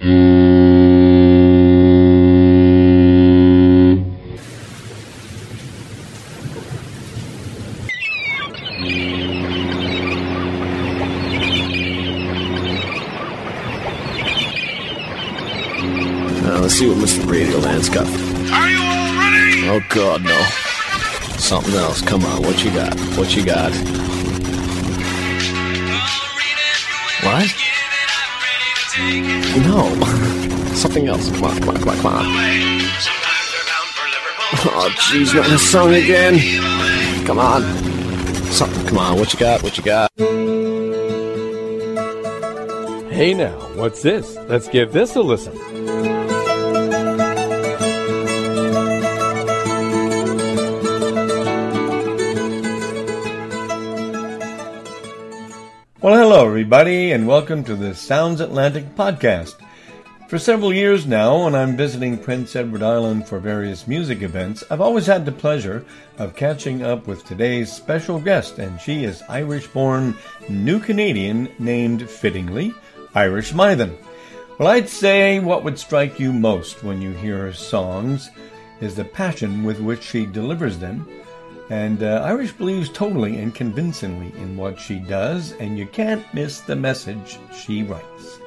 Now let's see what Mr. Radioland's got. Are you all ready? Oh God, no. Something else. Come on, what you got? What you got? No. Something else. Come on, come on, come on, come on. Oh, jeez, not this song again. Come on. Something. Come on, what you got? What you got? Hey now, what's this? Let's give this a listen. Everybody, and welcome to the Sounds Atlantic podcast. For several years now, when I'm visiting Prince Edward Island for various music events, I've always had the pleasure of catching up with today's special guest, and she is Irish born new Canadian named fittingly Irish Mythen. Well, I'd say what would strike you most when you hear her songs is the passion with which she delivers them and uh, Irish believes totally and convincingly in what she does, and you can't miss the message she writes.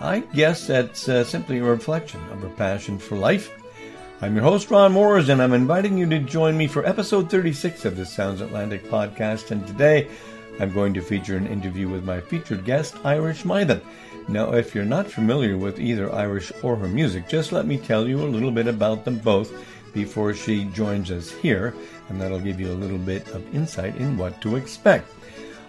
I guess that's uh, simply a reflection of her passion for life. I'm your host, Ron Moores, and I'm inviting you to join me for episode 36 of the Sounds Atlantic podcast. And today I'm going to feature an interview with my featured guest, Irish Mythen. Now, if you're not familiar with either Irish or her music, just let me tell you a little bit about them both before she joins us here, and that'll give you a little bit of insight in what to expect.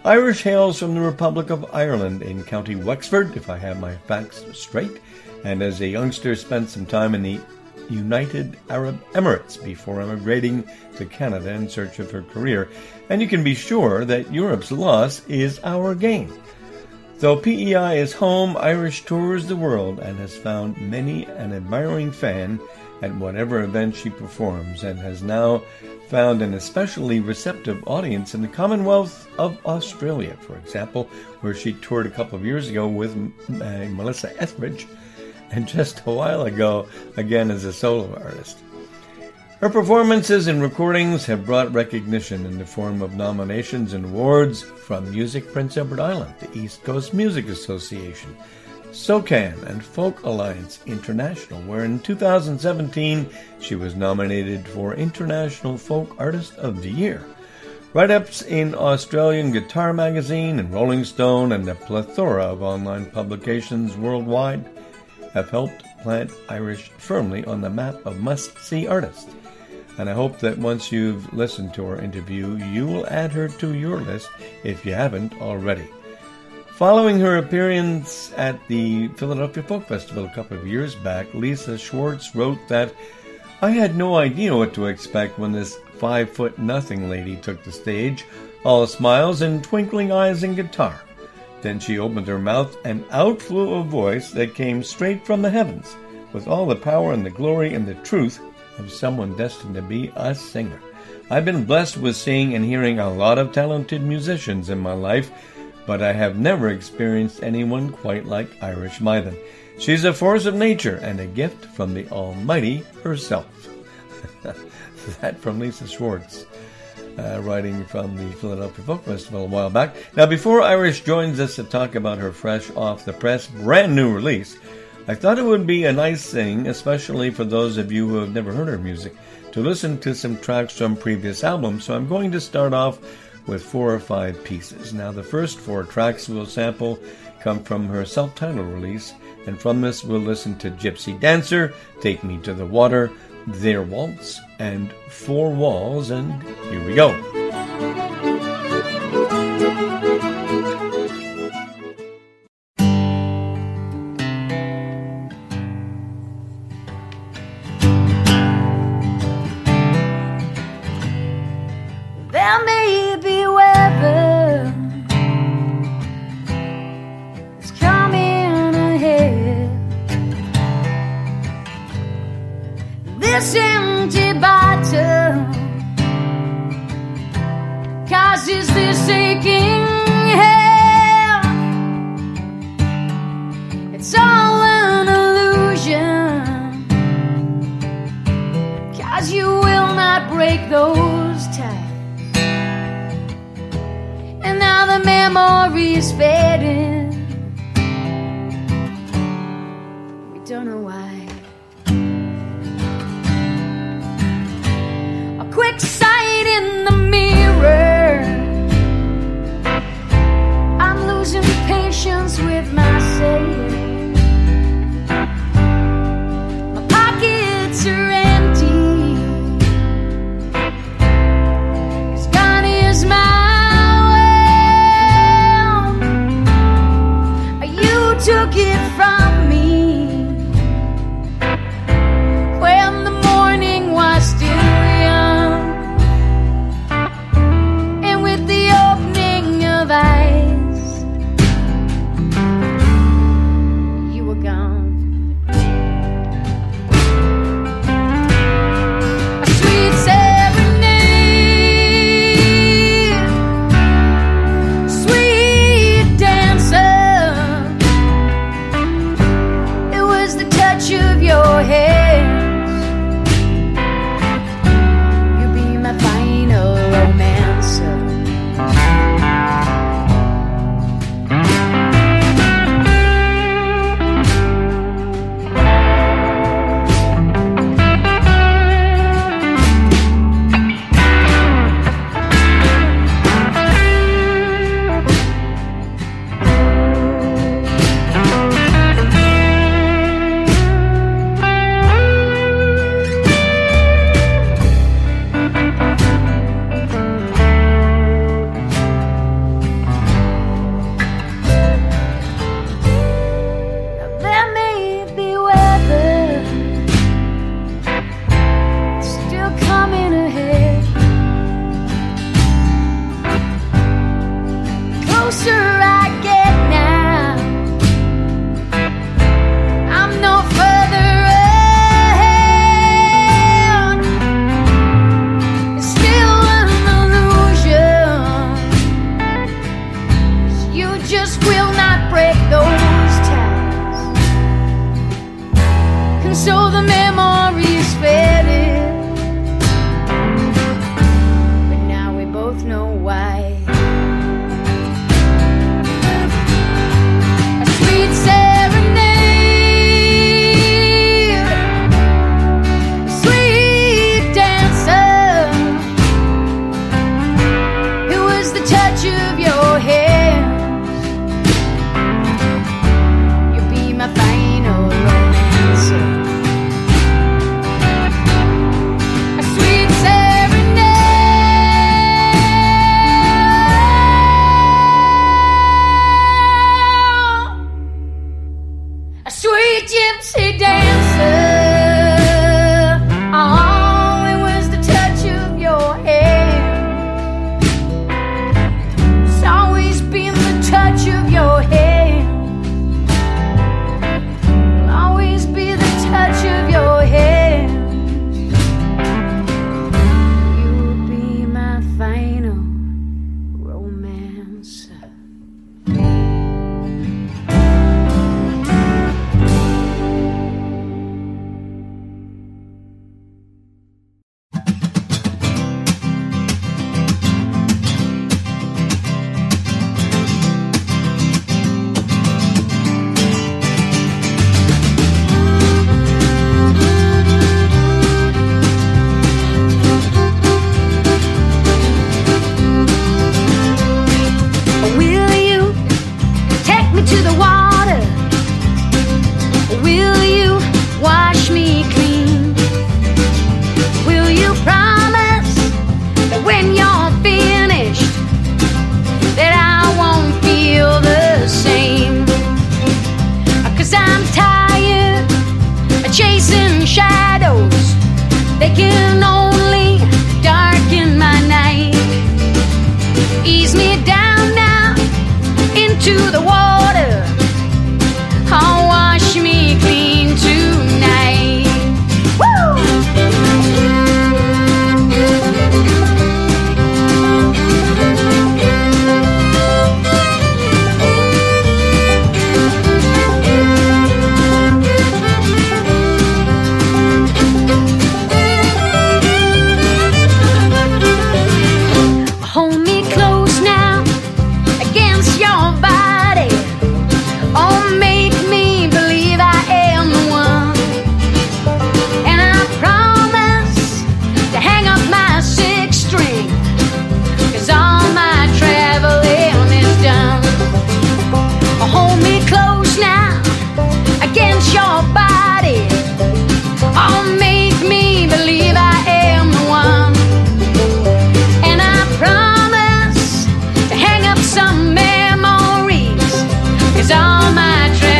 Irish hails from the Republic of Ireland in County Wexford, if I have my facts straight, and as a youngster spent some time in the United Arab Emirates before emigrating to Canada in search of her career. And you can be sure that Europe's loss is our gain. Though PEI is home, Irish tours the world and has found many an admiring fan at whatever event she performs and has now found an especially receptive audience in the Commonwealth of Australia, for example, where she toured a couple of years ago with uh, Melissa Etheridge and just a while ago again as a solo artist. Her performances and recordings have brought recognition in the form of nominations and awards from Music Prince Edward Island, the East Coast Music Association, SOCAN, and Folk Alliance International, where in 2017 she was nominated for International Folk Artist of the Year. Write ups in Australian Guitar Magazine and Rolling Stone and a plethora of online publications worldwide have helped plant Irish firmly on the map of must see artists. And I hope that once you've listened to our interview, you will add her to your list if you haven't already. Following her appearance at the Philadelphia Folk Festival a couple of years back, Lisa Schwartz wrote that I had no idea what to expect when this five foot nothing lady took the stage, all smiles and twinkling eyes and guitar. Then she opened her mouth, and out flew a voice that came straight from the heavens, with all the power and the glory and the truth of someone destined to be a singer. I've been blessed with seeing and hearing a lot of talented musicians in my life, but I have never experienced anyone quite like Irish Mythen. She's a force of nature and a gift from the Almighty herself. that from Lisa Schwartz uh, writing from the Philadelphia Folk Festival a while back. Now, before Irish joins us to talk about her fresh off the press brand new release, I thought it would be a nice thing, especially for those of you who have never heard her music, to listen to some tracks from previous albums. So I'm going to start off with four or five pieces. Now, the first four tracks we'll sample come from her self titled release, and from this we'll listen to Gypsy Dancer, Take Me to the Water, Their Waltz, and Four Walls, and here we go. Closer I my dream.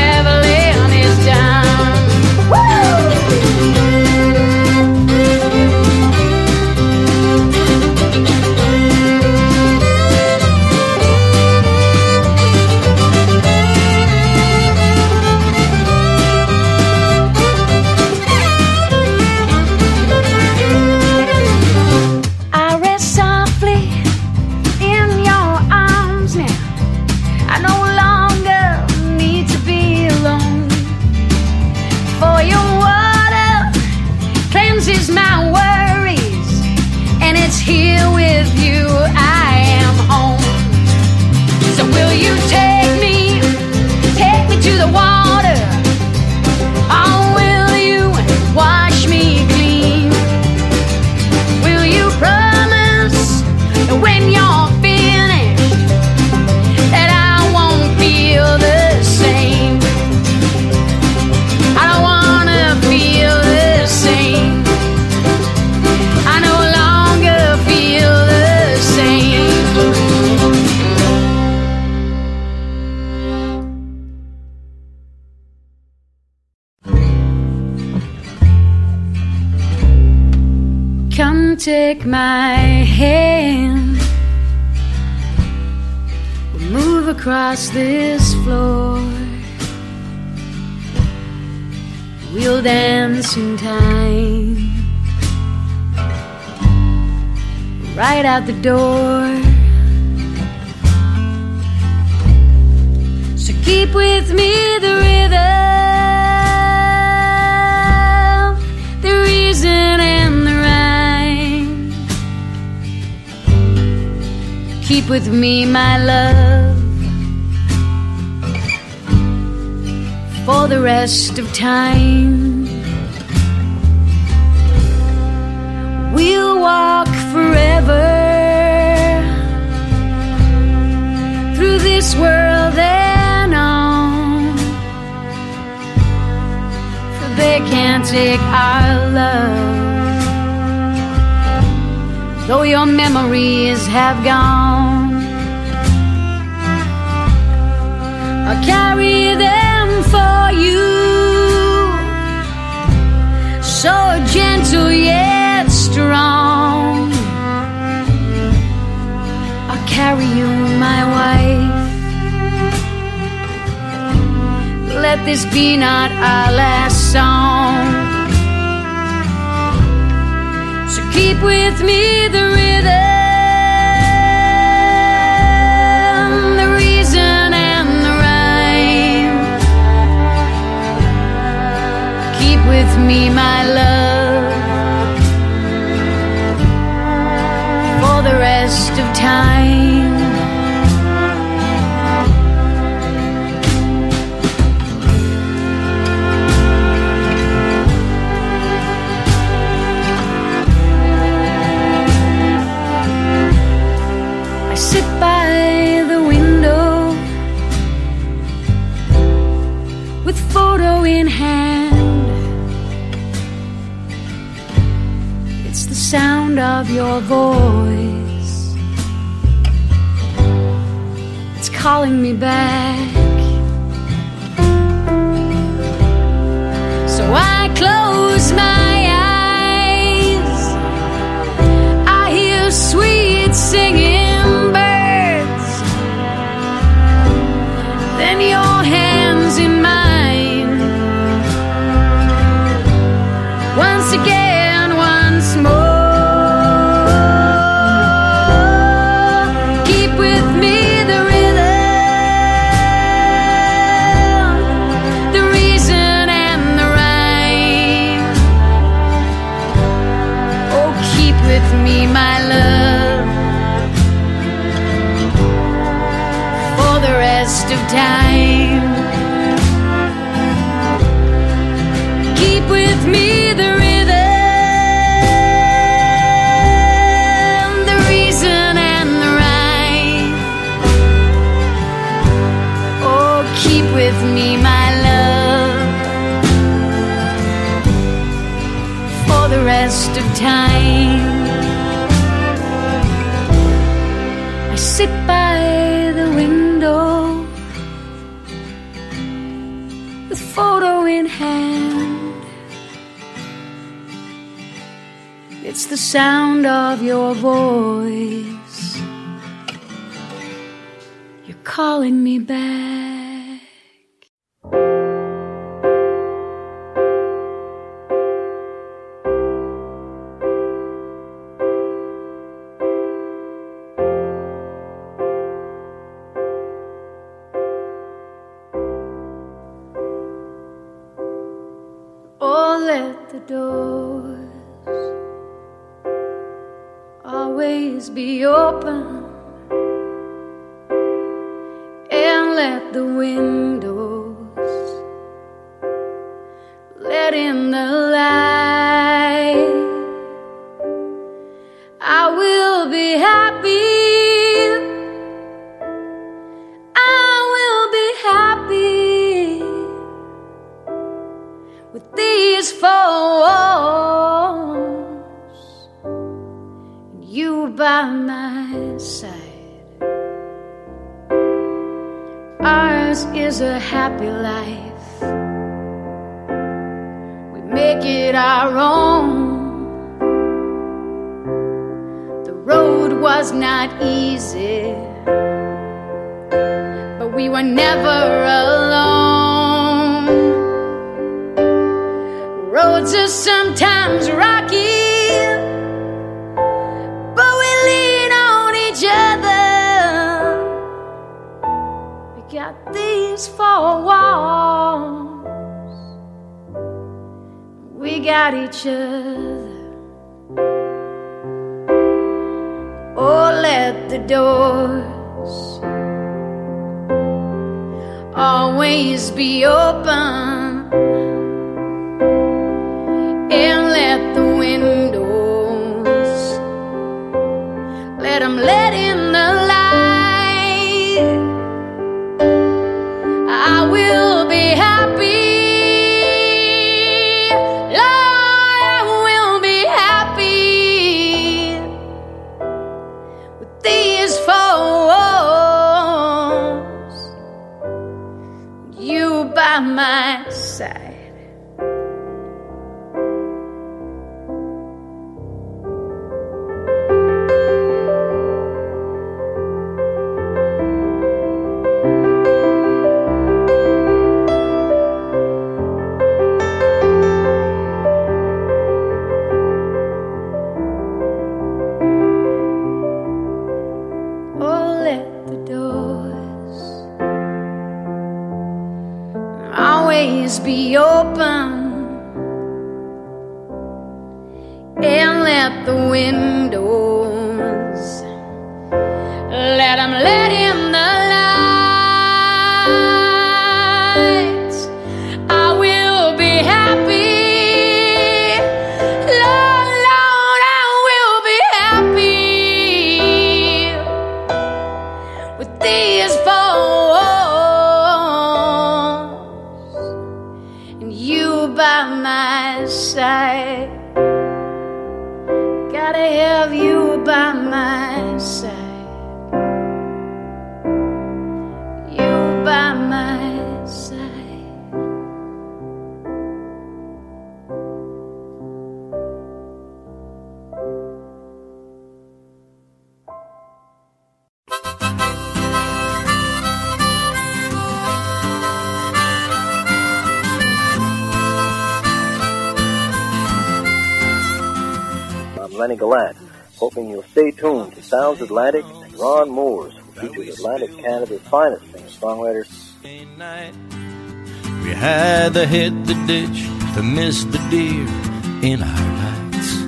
Take my hand? We'll move across this floor. We'll dance in time. Right out the door. So keep with me the Keep with me, my love, for the rest of time. We'll walk forever through this world and on. For they can't take our love, though your memories have gone. I'll carry them for you, so gentle yet strong. I'll carry you, my wife. Let this be not our last song. So keep with me the rhythm, with me, my love, for the rest of time. It's the sound of your voice. It's calling me back. So I close the sound of your voice. You're calling me back. Oh, let the doors be open let them let I'm Gallant, hoping you'll stay tuned to Sounds Atlantic and Ron Moores, who features Atlantic Canada's finest singer-songwriters. We had to hit the ditch to miss the deer in our lights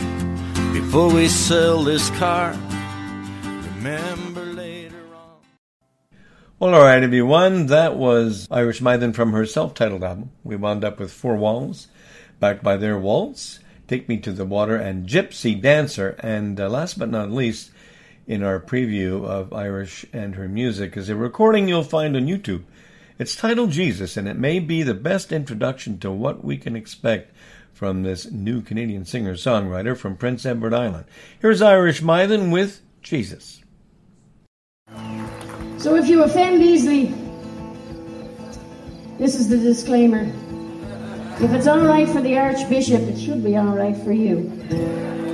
before we sell this car. Remember later on. Well, all right, everyone. That was Irish Mythen from her self-titled album. We wound up with Four Walls, backed by their Waltz, Take Me to the Water, and Gypsy Dancer. And uh, last but not least, in our preview of Irish and her music, is a recording you'll find on YouTube. It's titled Jesus, and it may be the best introduction to what we can expect from this new Canadian singer-songwriter from Prince Edward Island. Here's Irish Mythen with Jesus. So if you offend easily, this is the disclaimer. If it's all right for the Archbishop, it should be all right for you.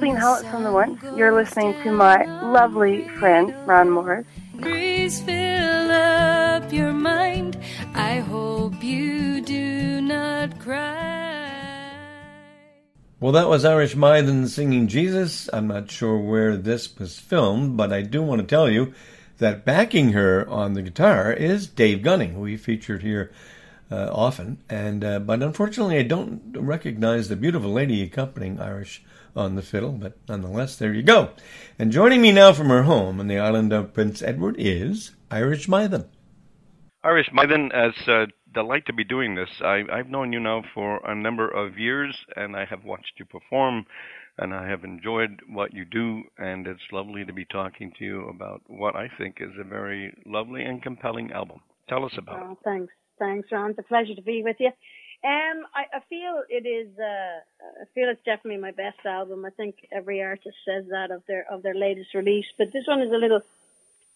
Building Helmets from the Once. You're listening to my lovely friend, Ron Morris. Breeze fill up your mind. I hope you do not cry. Well, that was Irish Mythen singing Jesus. I'm not sure where this was filmed, but I do want to tell you that backing her on the guitar is Dave Gunning, who we featured here uh, often. And uh, but unfortunately, I don't recognize the beautiful lady accompanying Irish on the fiddle, but nonetheless, there you go. And joining me now from her home on the island of Prince Edward is Irish Mythen. Irish Mythen, it's a uh, delight to be doing this. I, I've known you now for a number of years, and I have watched you perform, and I have enjoyed what you do, and it's lovely to be talking to you about what I think is a very lovely and compelling album. Tell us about oh, it. Thanks. Thanks, Ron. It's a pleasure to be with you. Um, I, I feel it is. Uh, I feel it's definitely my best album. I think every artist says that of their of their latest release, but this one is a little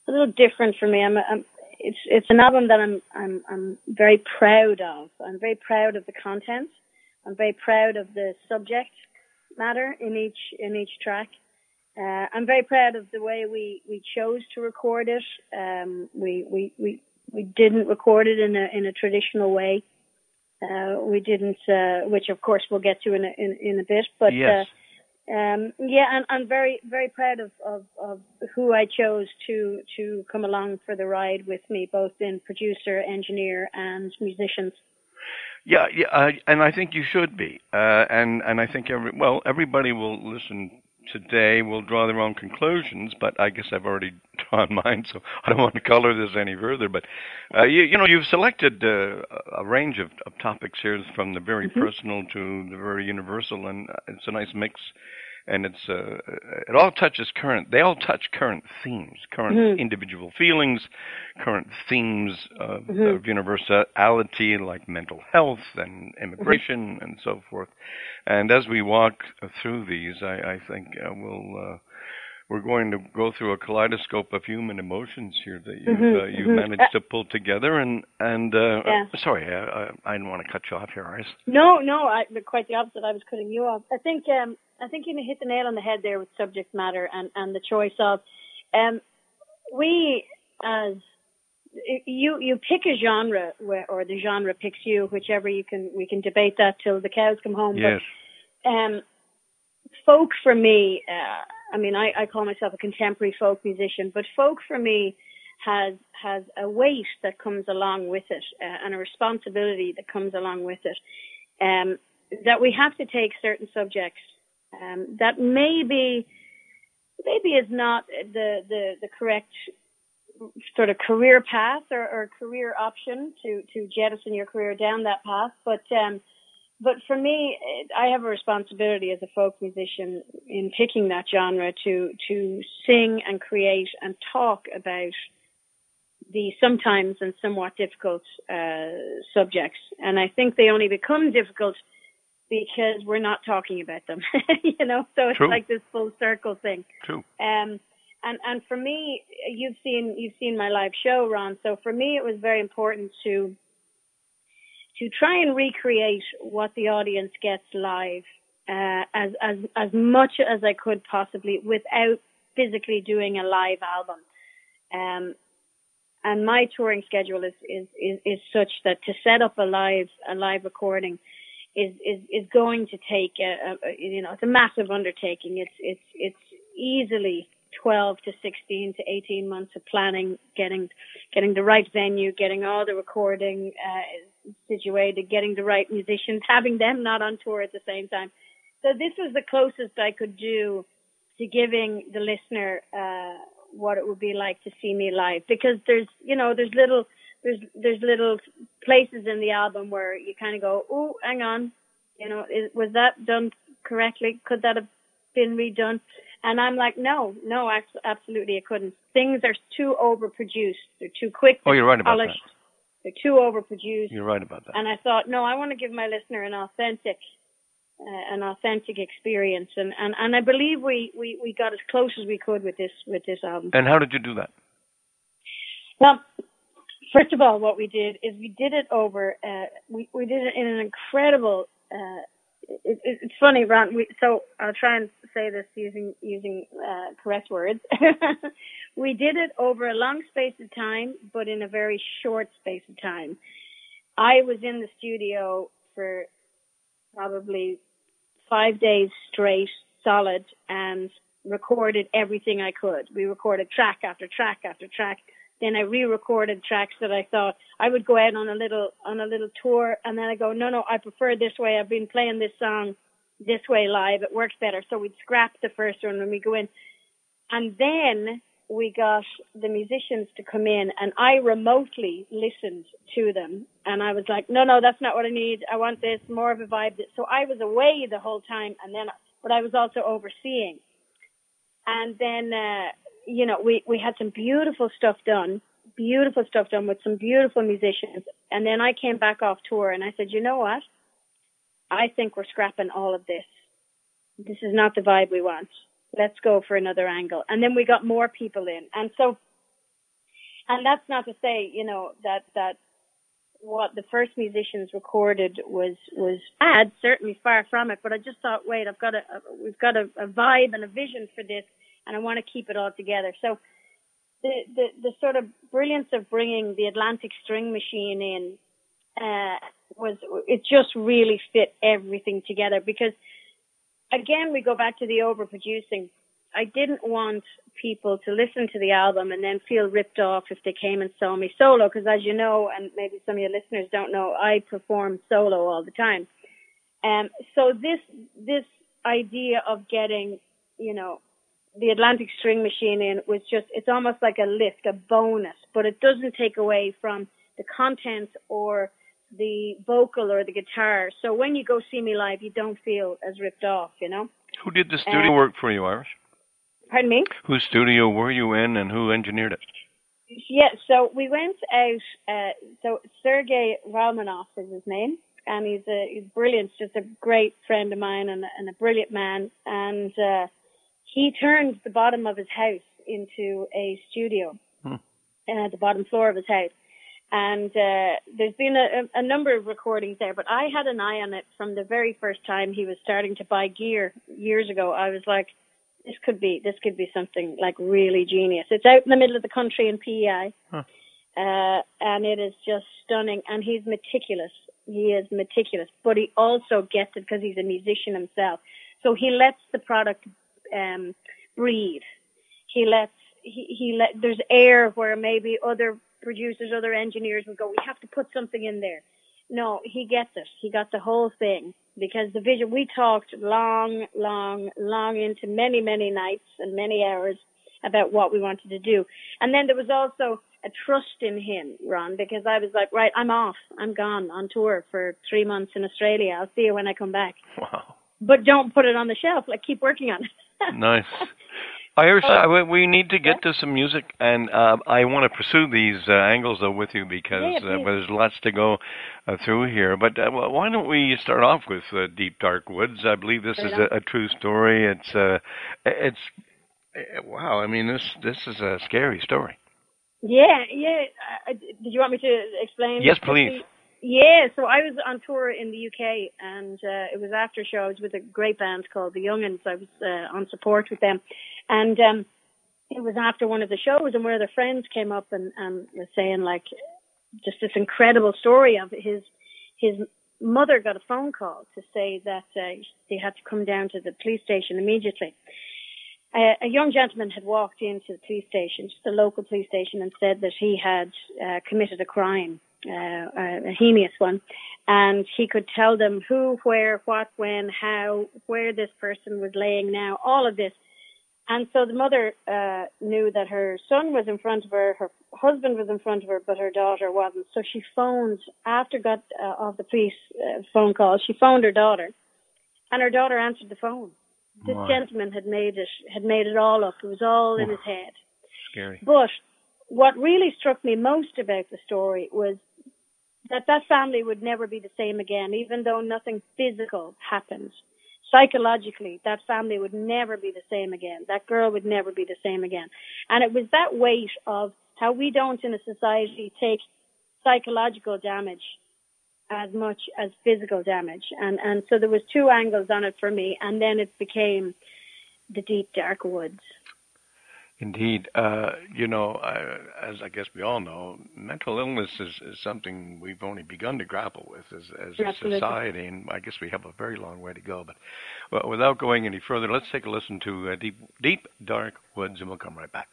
a little different for me. I'm, I'm it's it's an album that I'm I'm I'm very proud of. I'm very proud of the content. I'm very proud of the subject matter in each in each track. Uh, I'm very proud of the way we we chose to record it. Um, we we we we didn't record it in a in a traditional way. Uh, we didn't, uh, which of course we'll get to in a, in, in a bit, but, yes. uh, um, yeah, and I'm very, very proud of, of, of who I chose to, to come along for the ride with me, both in producer, engineer, and musicians. Yeah, yeah, uh, and I think you should be, uh, and and I think every well, everybody will listen today will draw their own conclusions, but I guess I've already drawn mine, so I don't want to color this any further. But uh, you, you know, you've selected uh, a range of, of topics here, from the very Mm-hmm. personal to the very universal, and uh, it's a nice mix. And it's uh, it all touches current. They all touch current themes, current Mhm. individual feelings, current themes of, Mhm. of universality, like mental health and immigration and so forth. And as we walk through these, I, I think uh, we'll uh, we're going to go through a kaleidoscope of human emotions here that you've Mhm, uh, you've mhm. managed Uh, to pull together. And and uh, Yeah. uh, sorry, I, I, I didn't want to cut you off here, Irish. No, no, I, quite the opposite. I was cutting you off. I think um, I think you hit the nail on the head there with subject matter and, and the choice of. Um, we as you you pick a genre where, or the genre picks you, whichever you can. We can debate that till the cows come home. Yes. But um, folk for me, uh, I mean, I, I call myself a contemporary folk musician, but folk for me has has a weight that comes along with it uh, and a responsibility that comes along with it. Um, that we have to take certain subjects um, that maybe maybe is not the the, the correct sort of career path or, or career option to to jettison your career down that path, but um, but for me, I have a responsibility as a folk musician in picking that genre to to sing and create and talk about the sometimes and somewhat difficult uh, subjects. And I think they only become difficult because we're not talking about them. you know, so it's True. like this full circle thing. True. Um, and and for me, you've seen you've seen my live show, Ron. So for me, it was very important to to try and recreate what the audience gets live uh, as as as much as I could possibly without physically doing a live album. Um, and my touring schedule is, is, is, is such that to set up a live a live recording is is, is going to take a, a, a you know it's a massive undertaking. It's it's it's easily 12 to 16 to 18 months of planning, getting getting the right venue, getting all the recording uh, situated, getting the right musicians, having them not on tour at the same time. So this was the closest I could do to giving the listener uh, what it would be like to see me live, because there's you know there's little there's there's little places in the album where you kind of go, oh, hang on, you know, is, was that done correctly? Could that have been redone? And I'm like, no, no, absolutely, it couldn't. Things are too overproduced. They're too quick. Oh, you're right about polished. They're too overproduced. You're right about that. And I thought, no, I want to give my listener an authentic, uh, an authentic experience, and, and and I believe we, we we got as close as we could with this with this album. And how did you do that? Well, first of all, what we did is we did it over. Uh, we we did it in an incredible. Uh, it, it, it's funny, Ron. We, so I'll try and say this using using uh, correct words. we did it over a long space of time, but in a very short space of time. I was in the studio for probably five days straight, solid, and recorded everything I could. We recorded track after track after track. Then I re-recorded tracks that I thought I would go out on a little on a little tour, and then I go, no, no, I prefer this way. I've been playing this song this way live. It works better. So we'd scrap the first one when we go in, and then we got the musicians to come in, and I remotely listened to them, and I was like, no, no, that's not what I need. I want this more of a vibe. So I was away the whole time, and then but I was also overseeing, and then. uh you know, we, we had some beautiful stuff done, beautiful stuff done with some beautiful musicians. And then I came back off tour and I said, you know what? I think we're scrapping all of this. This is not the vibe we want. Let's go for another angle. And then we got more people in. And so and that's not to say, you know, that that what the first musicians recorded was was bad. Certainly far from it. But I just thought, wait, I've got a, we've got a, a vibe and a vision for this, and I want to keep it all together. So the the the sort of brilliance of bringing the Atlantic String Machine in uh, was it just really fit everything together because again we go back to the overproducing. I didn't want people to listen to the album and then feel ripped off if they came and saw me solo because as you know and maybe some of your listeners don't know I perform solo all the time. Um so this this idea of getting, you know, the Atlantic String Machine in was just it's almost like a lift, a bonus, but it doesn't take away from the content or the vocal or the guitar. So when you go see me live, you don't feel as ripped off, you know. Who did the studio Uh, work for you, Irish? Pardon me? Whose studio were you in, and who engineered it? Yeah, so we went out. Uh, so Sergei Romanov is his name, and he's a he's brilliant, just a great friend of mine and, a- and a brilliant man. And uh, he turned the bottom of his house into a studio, Hmm. uh, the bottom floor of his house. And uh, there's been a, a number of recordings there, but I had an eye on it from the very first time he was starting to buy gear years ago. I was like, this could be this could be something like really genius. It's out in the middle of the country in PEI, Huh. uh, and it is just stunning. And he's meticulous. He is meticulous, but he also gets it because he's a musician himself. So he lets the product um, breathe. He lets he he let there's air where maybe other producers, other engineers would go, we have to put something in there. No, he gets it. He got the whole thing because the vision, we talked long, long, long into many, many nights and many hours about what we wanted to do. And then there was also a trust in him, Ron, because I was like, right, I'm off. I'm gone on tour for three months in Australia. I'll see you when I come back. Wow, But don't put it on the shelf. Like, keep working on it. Nice. Irish, I, we- we need to get to some music, and uh, I want to pursue these uh, angles though with you because Yeah, uh, there's lots to go uh, through here. But uh, why don't we start off with uh, Deep Dark Woods? I believe this is a, a true story. It's uh, it's uh, wow. I mean, this this is a scary story. Yeah, yeah. Uh, did you want me to explain? Yes, please. Yeah, so I was on tour in the UK, and uh, it was after show. I was with a great band called the Young'uns. I was uh, on support with them, and um, it was after one of the shows, and one of their friends came up and, and was saying like just this incredible story of his his mother got a phone call to say that uh, they had to come down to the police station immediately a, young gentleman had walked into the police station, just a local police station, and said that he had uh, committed a crime, uh, a, a heinous one, and he could tell them who, where, what, when, how, where this person was laying now, all of this. And so the mother uh, knew that her son was in front of her, her husband was in front of her, but her daughter wasn't. So she phoned after got uh, off the police uh, phone call. She phoned her daughter, and her daughter answered the phone this Wow. gentleman had made it had made it all up. It was all in his head. Scary. But what really struck me most about the story was that that family would never be the same again, even though nothing physical happened. Psychologically, that family would never be the same again. That girl would never be the same again. And it was that weight of how we don't in a society take psychological damage as much as physical damage. And, and so there was two angles on it for me. And then it became the deep, dark woods. Indeed. Uh, you know, uh, as I guess we all know, mental illness is, is something we've only begun to grapple with as, as a Absolutely. society, and I guess we have a very long way to go. But well, without going any further, let's take a listen to uh, Deep, Deep Dark Woods, and we'll come right back.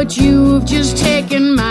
But you've just taken my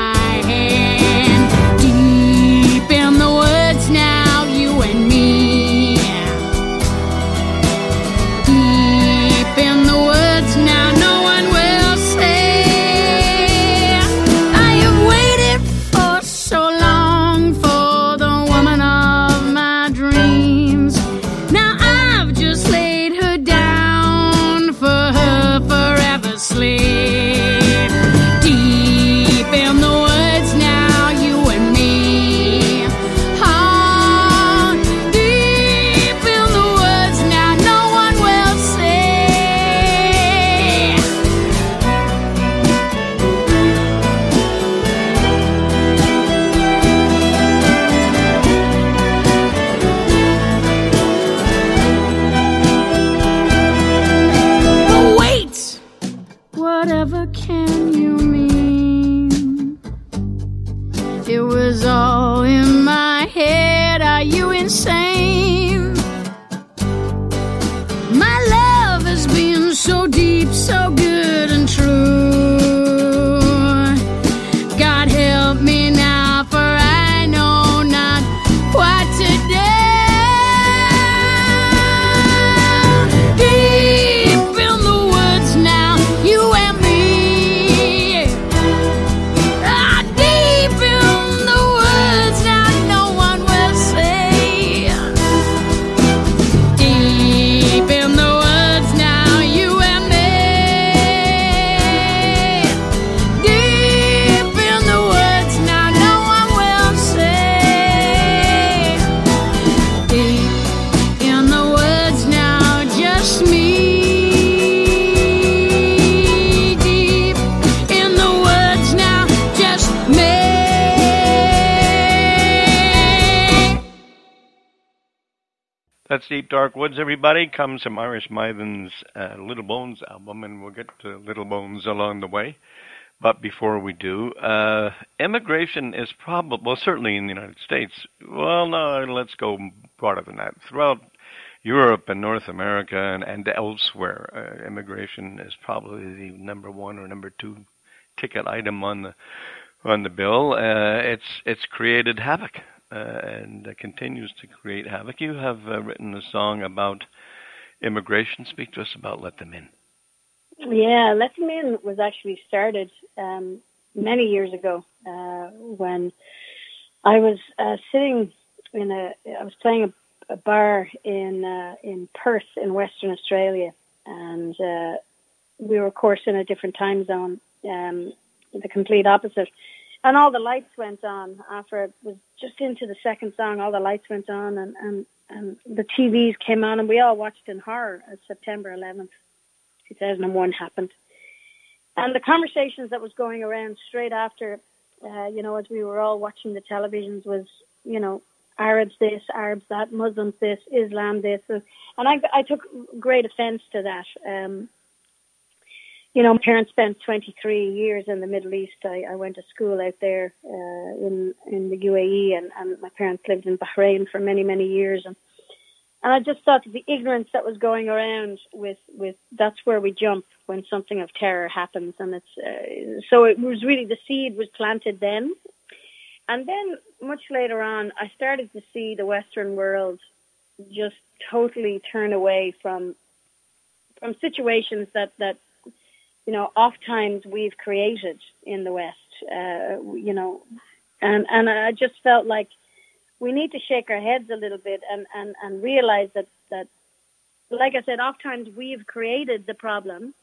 Deep Dark Woods, everybody. Comes from Irish Mythen's uh, Little Bones album, and we'll get to Little Bones along the way. But before we do, uh, immigration is probably, well, certainly in the United States. Well, no, let's go broader than that. Throughout Europe and North America and, and elsewhere, uh, immigration is probably the number one or number two ticket item on the on the bill. Uh, it's it's created havoc and uh, continues to create havoc. You have uh, written a song about immigration. Speak to us about Let Them In. Yeah, Let Them In was actually started um, many years ago uh, when I was uh, sitting in a, I was playing a, a bar in uh, in Perth in Western Australia, and uh, we were, of course, in a different time zone, um, the complete opposite. And all the lights went on after it was just into the second song. All the lights went on, and and and the TVs came on, and we all watched in horror as September 11th. 2001 happened. And the conversations that was going around straight after, uh, you know, as we were all watching the televisions was, you know, Arabs this, Arabs that, Muslims this, Islam this. And I, I took great offense to that. Um, you know, my parents spent 23 years in the Middle East. I, I went to school out there uh, in in the UAE, and, and my parents lived in Bahrain for many, many years. And and I just thought the ignorance that was going around with, with that's where we jump when something of terror happens. And it's, uh, so it was really the seed was planted then. And then much later on, I started to see the Western world just totally turn away from, from situations that, that, you know, oft times we've created in the West, uh, you know, and, and I just felt like, we need to shake our heads a little bit and, and, and realize that, that, like I said, oftentimes we've created the problem,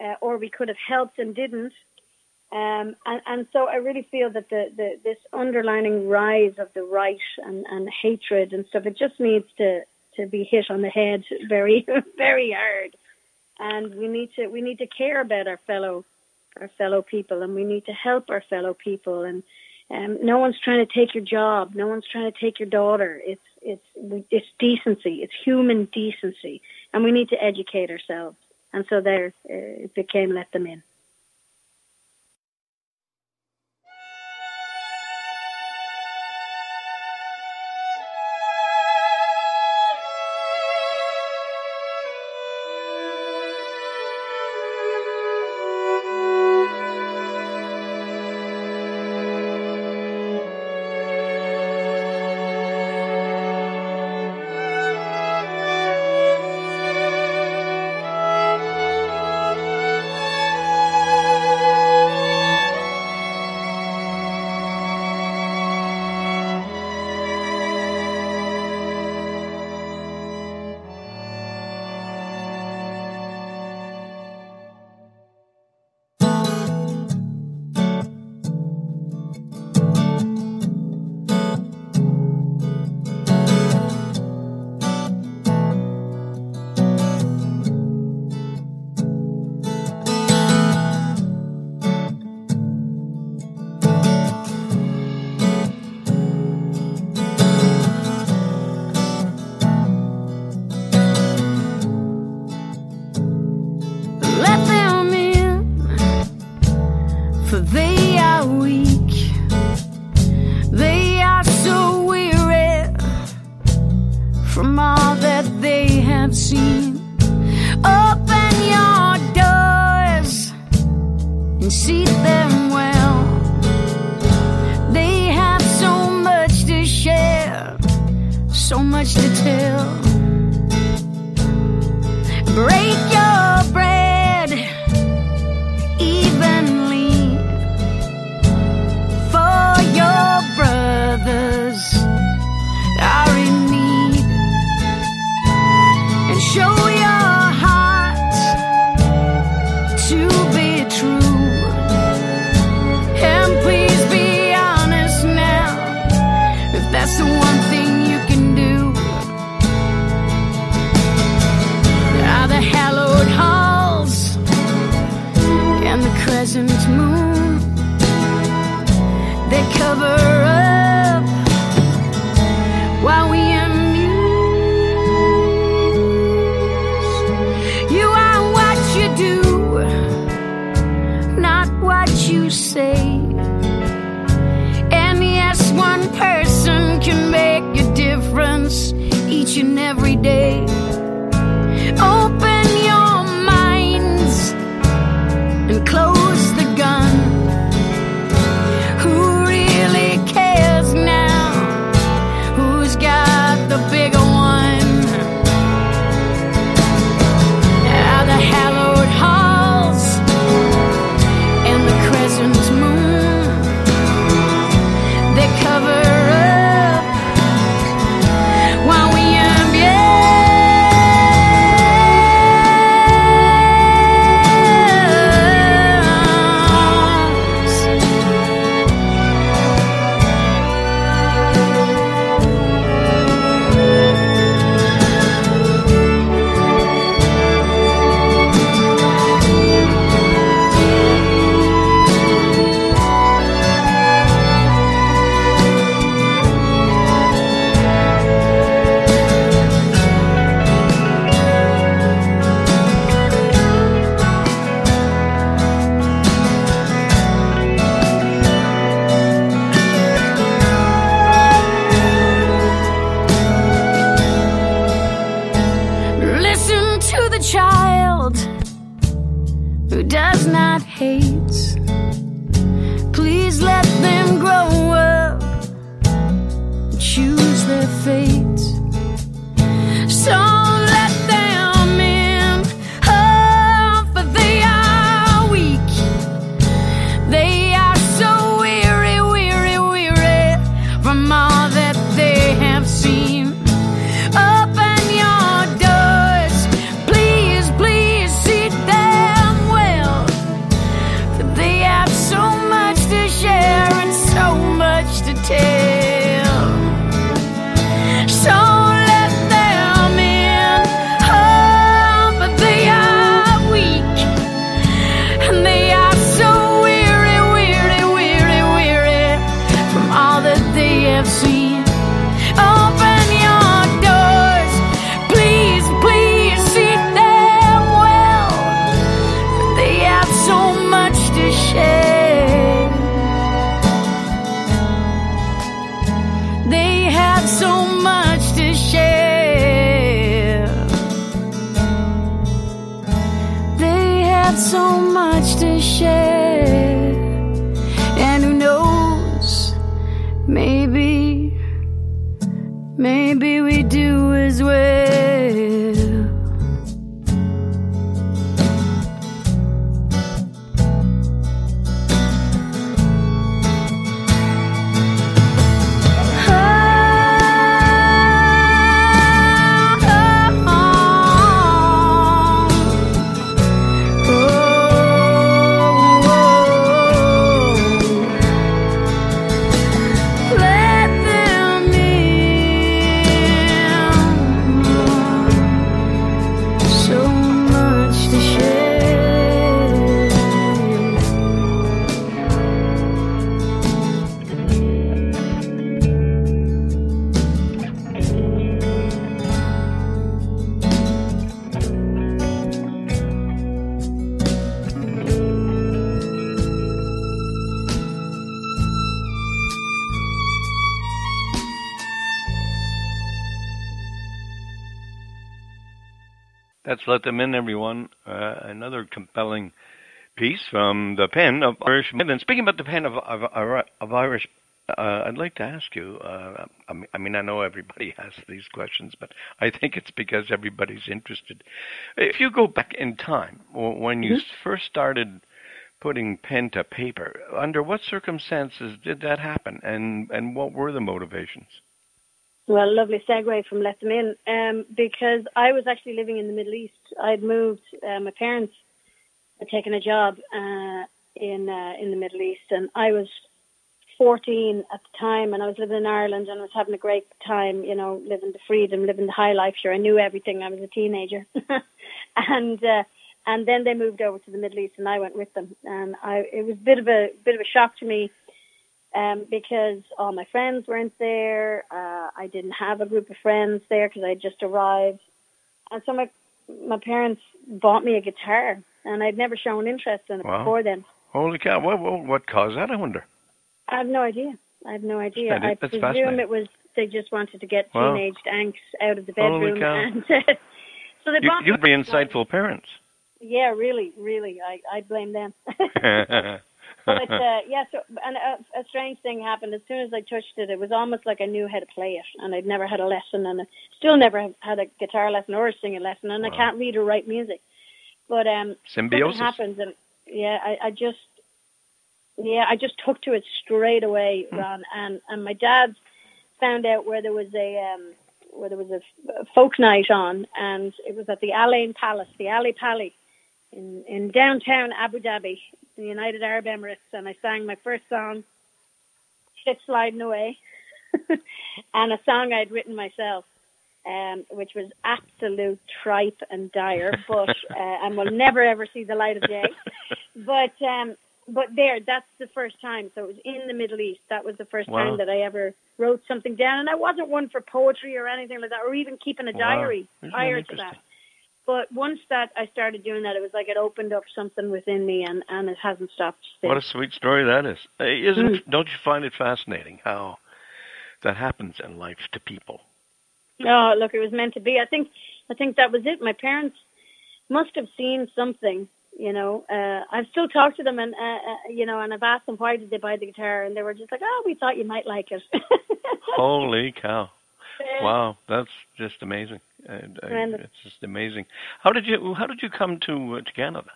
uh, or we could have helped and didn't. Um, and, and so I really feel that the, the, this underlining rise of the right and, and hatred and stuff, it just needs to, to be hit on the head very, very hard. And we need to, we need to care about our fellow, our fellow people and we need to help our fellow people and, um, no one's trying to take your job. No one's trying to take your daughter. It's it's it's decency. It's human decency, and we need to educate ourselves. And so there, uh, it became let them in. say. And yes, one person can make a difference each and every day. Let Them In, everyone. Uh, another compelling piece from the pen of Irish And speaking about the pen of, of, of Irish, uh, I'd like to ask you. Uh, I mean, I know everybody has these questions, but I think it's because everybody's interested. If you go back in time, when you mm-hmm. first started putting pen to paper, under what circumstances did that happen, and and what were the motivations? Well, lovely segue from Let Them In, um, because I was actually living in the Middle East. I'd moved, uh, my parents had taken a job uh, in uh, in the Middle East, and I was 14 at the time, and I was living in Ireland, and was having a great time, you know, living the freedom, living the high life. Sure, I knew everything. I was a teenager, and uh, and then they moved over to the Middle East, and I went with them, and I it was a bit of a bit of a shock to me um, because all my friends weren't there. Uh, I didn't have a group of friends there because I just arrived, and so my my parents bought me a guitar, and I'd never shown interest in it wow. before then. Holy cow! What, what what caused that? I wonder. I have no idea. I have no idea. I presume it was they just wanted to get wow. teenaged angst out of the bedroom, and so they you, bought. You'd be insightful parents. Yeah, really, really, I I blame them. but uh, yeah, so and a, a strange thing happened. As soon as I touched it, it was almost like I knew how to play it, and I'd never had a lesson, and I still never have had a guitar lesson or a singing lesson, and wow. I can't read or write music. But um, symbiosis happens, and yeah, I, I just yeah, I just took to it straight away, hmm. Ron, and and my dad found out where there was a um where there was a folk night on, and it was at the Al Ain Palace, the Ali Pali, in in downtown Abu Dhabi, the United Arab Emirates, and I sang my first song, "Shit Sliding Away," and a song I'd written myself, um, which was absolute tripe and dire, but uh, and will never ever see the light of day. But um, but there, that's the first time. So it was in the Middle East. That was the first wow. time that I ever wrote something down, and I wasn't one for poetry or anything like that, or even keeping a diary wow. prior to that. But once that I started doing that, it was like it opened up something within me, and and it hasn't stopped. Since. What a sweet story that is! Isn't? Mm. Don't you find it fascinating how that happens in life to people? Oh, look, it was meant to be. I think I think that was it. My parents must have seen something you know, uh, I've still talked to them and, uh, uh, you know, and I've asked them why did they buy the guitar and they were just like, oh, we thought you might like it. Holy cow. Wow, that's just amazing. And, uh, it's just amazing. How did you how did you come to uh, to Canada?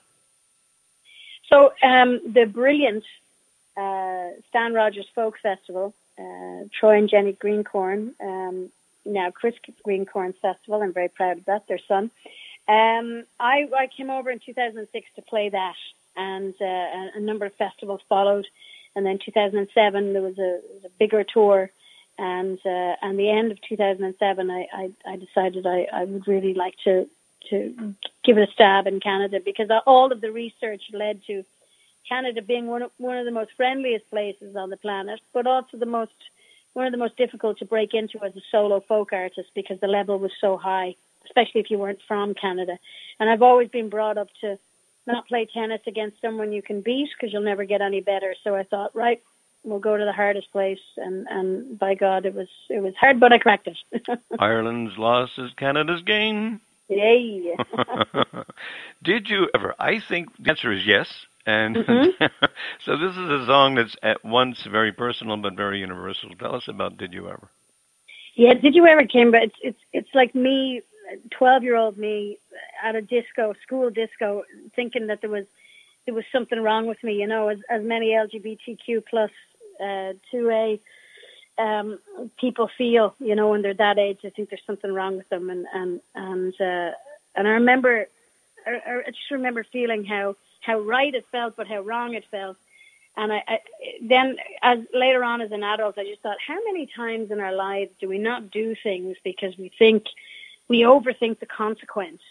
So um, the brilliant uh, Stan Rogers Folk Festival, uh, Troy and Jenny Greencorn, um, now Chris Greencorn's festival. I'm very proud of that. Their son. Um, I, I came over in 2006 to play that, and uh, a number of festivals followed. And then 2007 there was a, was a bigger tour, and uh, and the end of 2007 I, I, I decided I, I would really like to to give it a stab in Canada because all of the research led to Canada being one of, one of the most friendliest places on the planet, but also the most one of the most difficult to break into as a solo folk artist because the level was so high especially if you weren't from Canada. And I've always been brought up to not play tennis against someone you can beat because you'll never get any better. So I thought, right, we'll go to the hardest place, and and by God, it was it was hard, but I cracked it. Ireland's loss is Canada's gain. Yay! Did you ever? I think the answer is yes. And mm-hmm. so this is a song that's at once very personal but very universal. Tell us about Did You Ever? Yeah, Did You Ever came, but it's it's it's like me 12 year old me at a disco, school disco, thinking that there was there was something wrong with me. You know, as as many LGBTQ plus uh, 2A um, people feel, you know, when they're that age, I think there's something wrong with them. And and and uh, and I remember, I, I just remember feeling how how right it felt, but how wrong it felt. And I, I then, as later on as an adult, I just thought, how many times in our lives do we not do things because we think we overthink the consequence,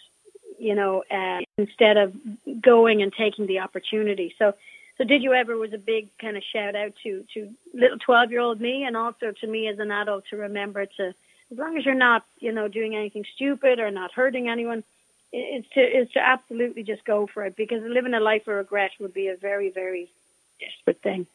you know, uh, instead of going and taking the opportunity. So, so did you ever was a big kind of shout out to to little twelve year old me, and also to me as an adult to remember to, as long as you're not, you know, doing anything stupid or not hurting anyone, is to is to absolutely just go for it because living a life of regret would be a very very desperate thing.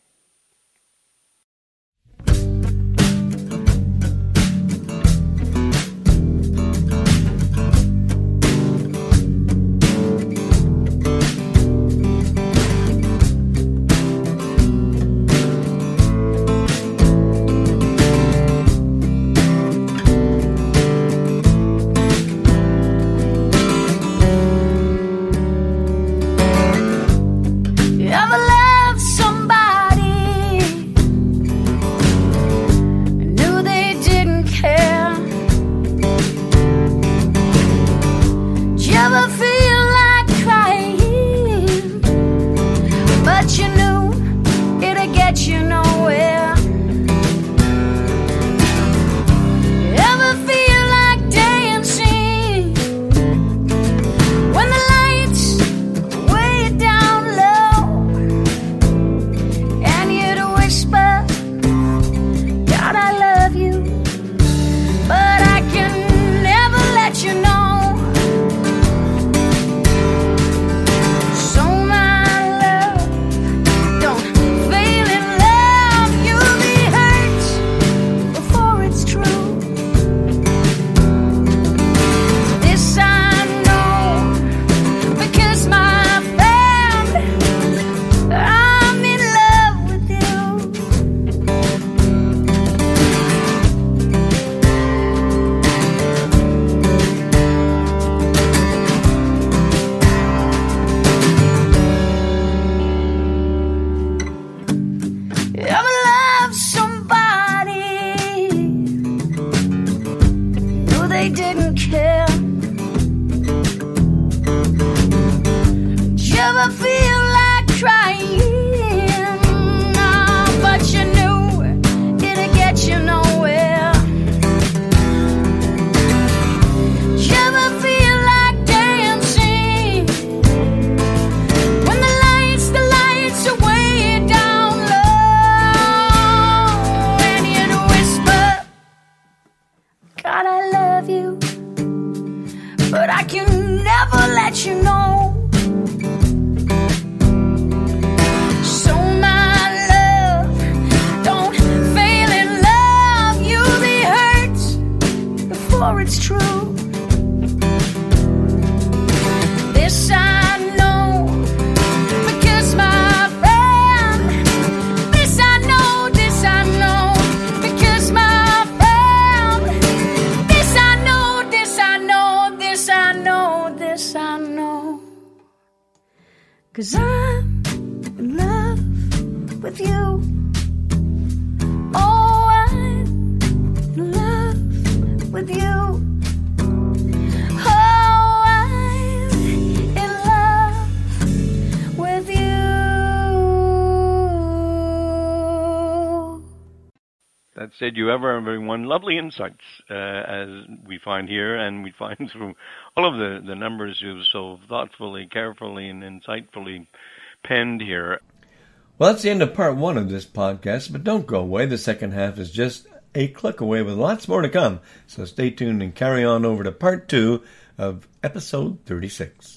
my feet. said, You ever everyone lovely insights, uh, as we find here, and we find through all of the, the numbers you've so thoughtfully, carefully, and insightfully penned here. Well, that's the end of part one of this podcast, but don't go away. The second half is just a click away with lots more to come. So stay tuned and carry on over to part two of episode 36.